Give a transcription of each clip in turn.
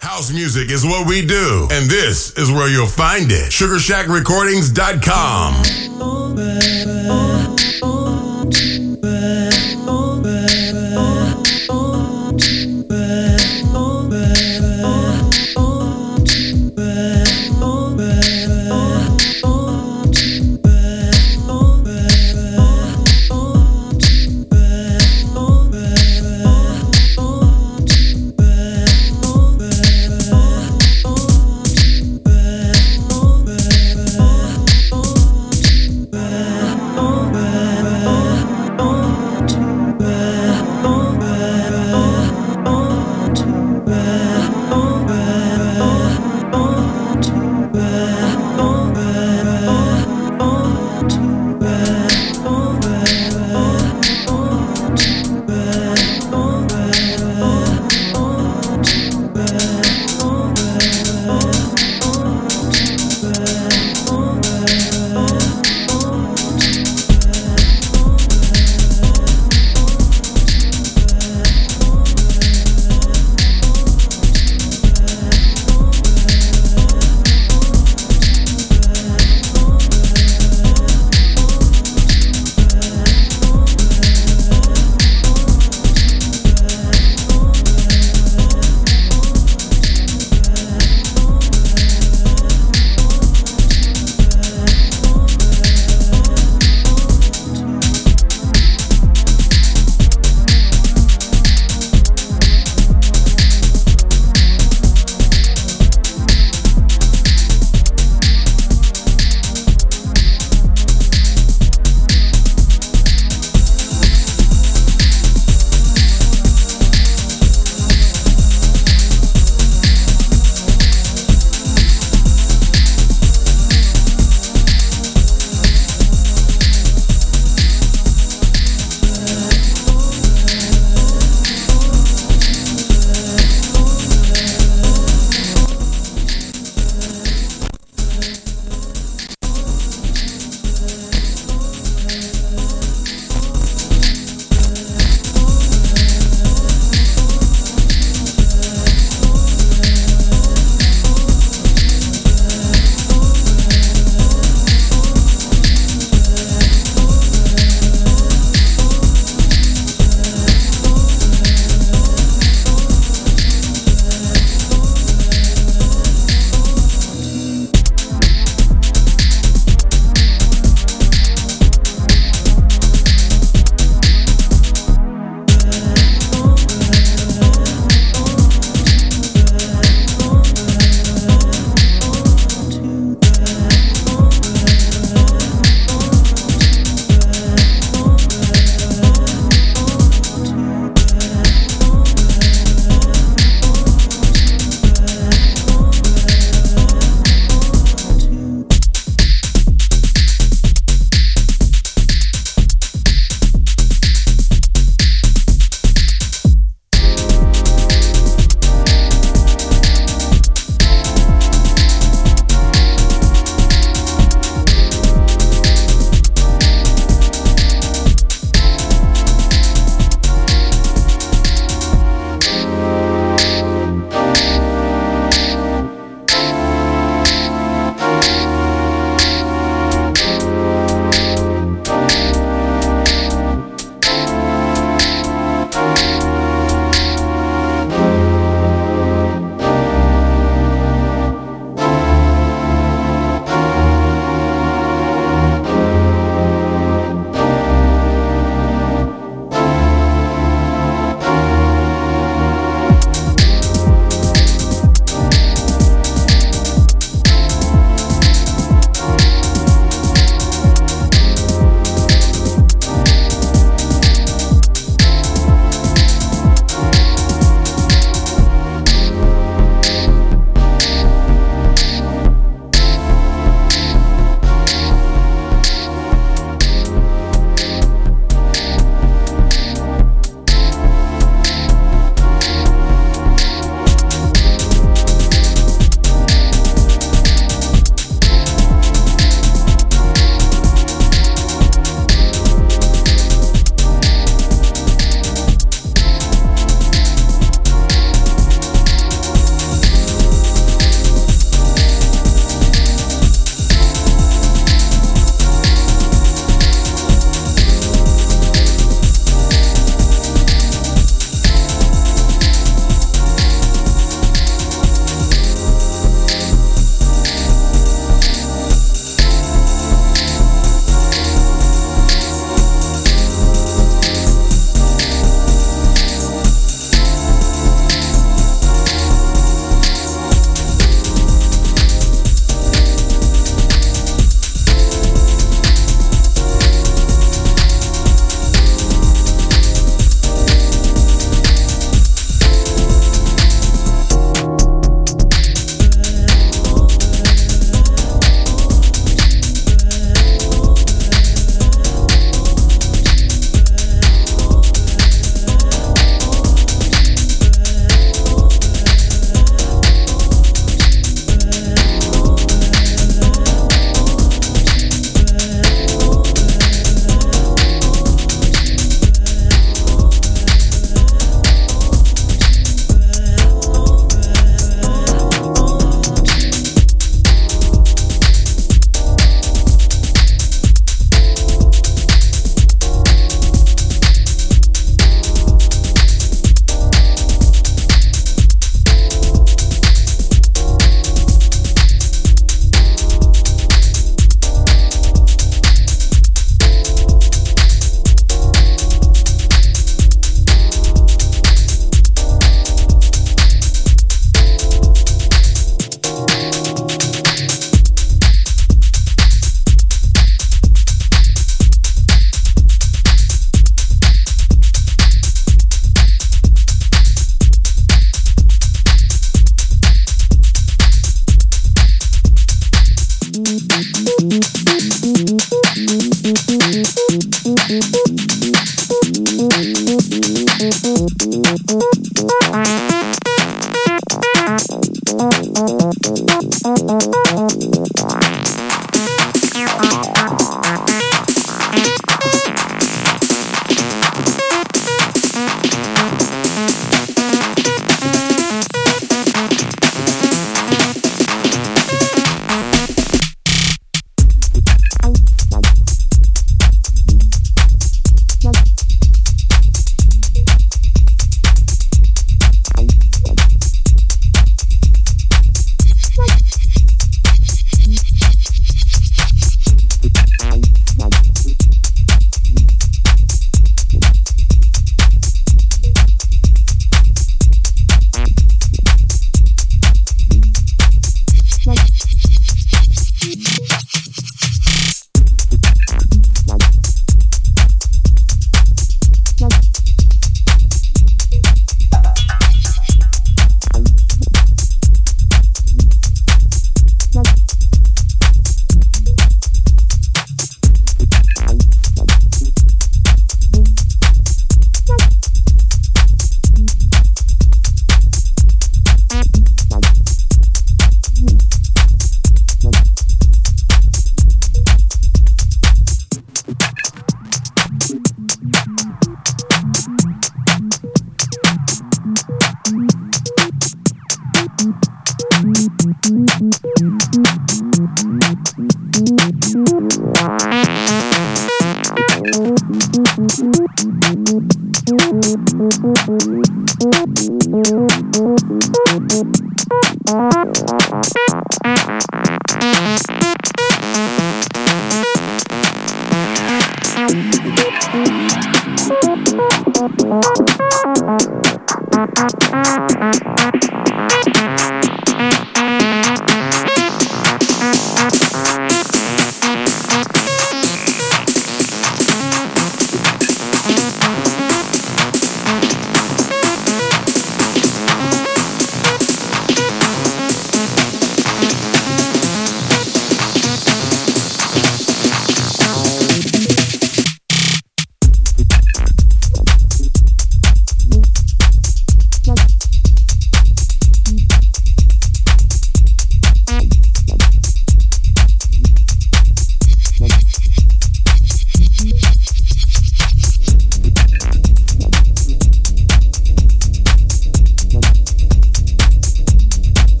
House music is what we do, and this is where you'll find it. SugarshackRecordings.com.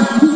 Bye.